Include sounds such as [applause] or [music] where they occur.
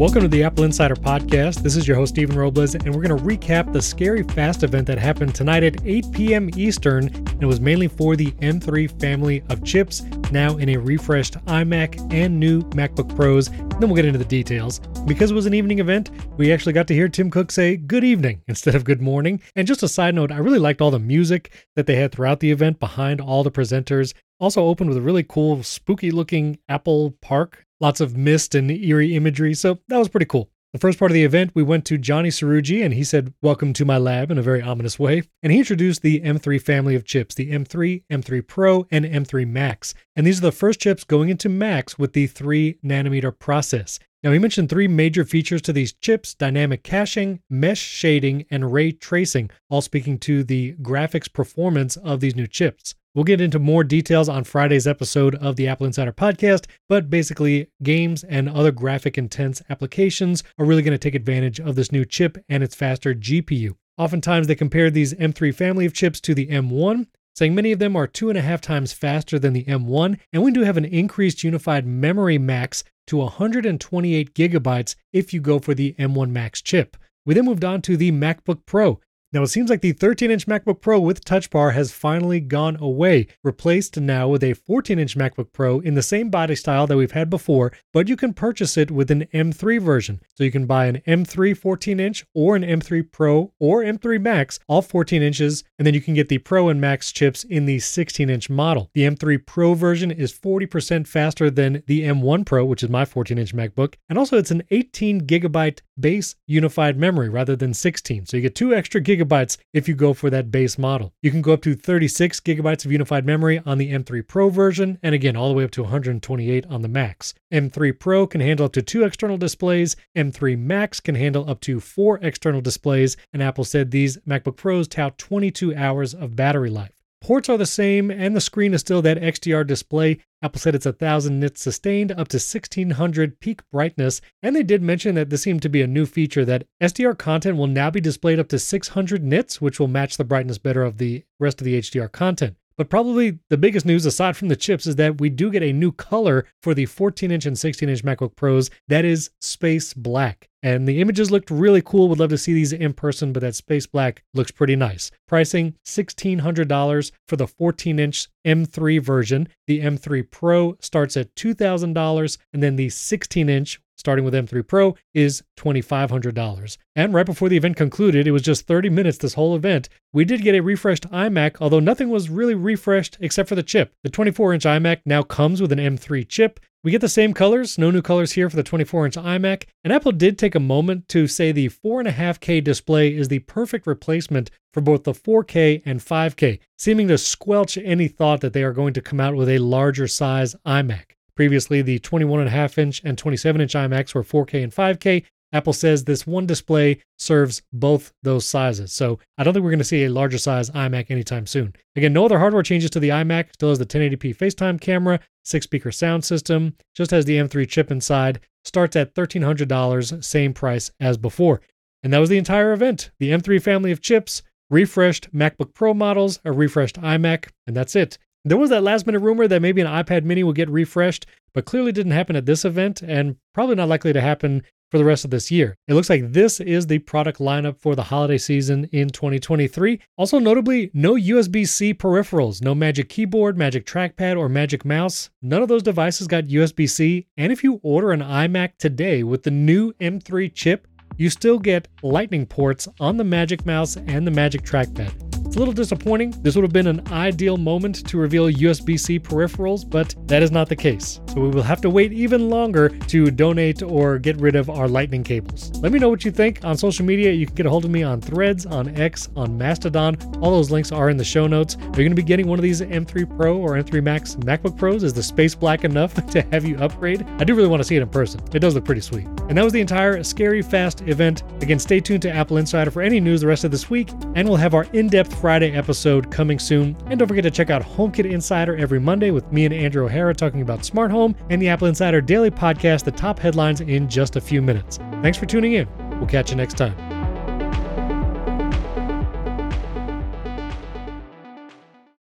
Welcome to the Apple Insider Podcast. This is your host, Stephen Robles, and we're going to recap the Scary Fast event that happened tonight at 8 p.m. Eastern. And it was mainly for the M3 family of chips, now in a refreshed iMac and new MacBook Pros. Then we'll get into the details. Because it was an evening event, we actually got to hear Tim Cook say good evening [laughs] instead of good morning. And just a side note, I really liked all the music that they had throughout the event behind all the presenters. Also opened with a really cool, spooky looking Apple Park lots of mist and eerie imagery. So that was pretty cool. The first part of the event, we went to Johnny Srouji and he said, Welcome to my lab in a very ominous way. And he introduced the M3 family of chips the M3, M3 Pro, and M3 Max. And these are the first chips going into Macs with the 3 nanometer process. Now, he mentioned three major features to these chips dynamic caching, mesh shading, and ray tracing, all speaking to the graphics performance of these new chips. We'll get into more details on Friday's episode of the Apple Insider podcast, but basically, games and other graphic intense applications are really going to take advantage of this new chip and its faster GPU. Oftentimes, they compare these M3 family of chips to the M1, saying many of them are two and a half times faster than the M1, and we do have an increased unified memory max to 128 gigabytes if you go for the M1 Max chip. We then moved on to the MacBook Pro, now, it seems like the 13 inch MacBook Pro with Touch Bar has finally gone away, replaced now with a 14 inch MacBook Pro in the same body style that we've had before, but you can purchase it with an M3 version. So you can buy an M3 14 inch or an M3 Pro or M3 Max, all 14 inches, and then you can get the Pro and Max chips in the 16 inch model. The M3 Pro version is 40% faster than the M1 Pro, which is my 14 inch MacBook, and also it's an 18 gigabyte base unified memory rather than 16. So you get two extra gigabytes gigabytes if you go for that base model. You can go up to 36 gigabytes of unified memory on the M3 Pro version, and again, all the way up to 128 on the Max. M3 Pro can handle up to two external displays, M3 Max can handle up to four external displays, and Apple said these MacBook Pros tout 22 hours of battery life. Ports are the same, and the screen is still that XDR display. Apple said it's 1000 nits sustained up to 1600 peak brightness, and they did mention that this seemed to be a new feature that SDR content will now be displayed up to 600 nits, which will match the brightness better of the rest of the HDR content. But probably the biggest news, aside from the chips, is that we do get a new color for the 14 inch and 16 inch MacBook Pros that is space black. And the images looked really cool. Would love to see these in person, but that space black looks pretty nice. Pricing $1,600 for the 14 inch M3 version. The M3 Pro starts at $2,000, and then the 16 inch starting with M3 Pro, is $2,500. And right before the event concluded, it was just 30 minutes this whole event, we did get a refreshed iMac, although nothing was really refreshed except for the chip. The 24 inch iMac now comes with an M3 chip. We get the same colors, no new colors here for the 24 inch iMac. And Apple did take a moment to say the 4.5K display is the perfect replacement for both the 4K and 5K, seeming to squelch any thought that they are going to come out with a larger size iMac. Previously, the 21.5 inch and 27 inch iMacs were 4K and 5K. Apple says this one display serves both those sizes. So I don't think we're going to see a larger size iMac anytime soon. Again, no other hardware changes to the iMac. Still has the 1080p FaceTime camera, six speaker sound system, just has the M3 chip inside. Starts at $1,300, same price as before. And that was the entire event. The M3 family of chips, refreshed MacBook Pro models, a refreshed iMac, and that's it. There was that last minute rumor that maybe an iPad mini would get refreshed, but clearly didn't happen at this event and probably not likely to happen for the rest of this year. It looks like this is the product lineup for the holiday season in 2023. Also, notably, no USB C peripherals, no Magic Keyboard, Magic Trackpad, or Magic Mouse. None of those devices got USB C. And if you order an iMac today with the new M3 chip, you still get Lightning ports on the Magic Mouse and the Magic Trackpad. It's a little disappointing. This would have been an ideal moment to reveal USB C peripherals, but that is not the case. So we will have to wait even longer to donate or get rid of our Lightning cables. Let me know what you think on social media. You can get a hold of me on Threads, on X, on Mastodon. All those links are in the show notes. Are you going to be getting one of these M3 Pro or M3 Max MacBook Pros? Is the space black enough [laughs] to have you upgrade? I do really want to see it in person. It does look pretty sweet. And that was the entire Scary Fast event. Again, stay tuned to Apple Insider for any news the rest of this week, and we'll have our in depth Friday episode coming soon. And don't forget to check out HomeKit Insider every Monday with me and Andrew O'Hara talking about smart home and the Apple Insider Daily Podcast, the top headlines in just a few minutes. Thanks for tuning in. We'll catch you next time.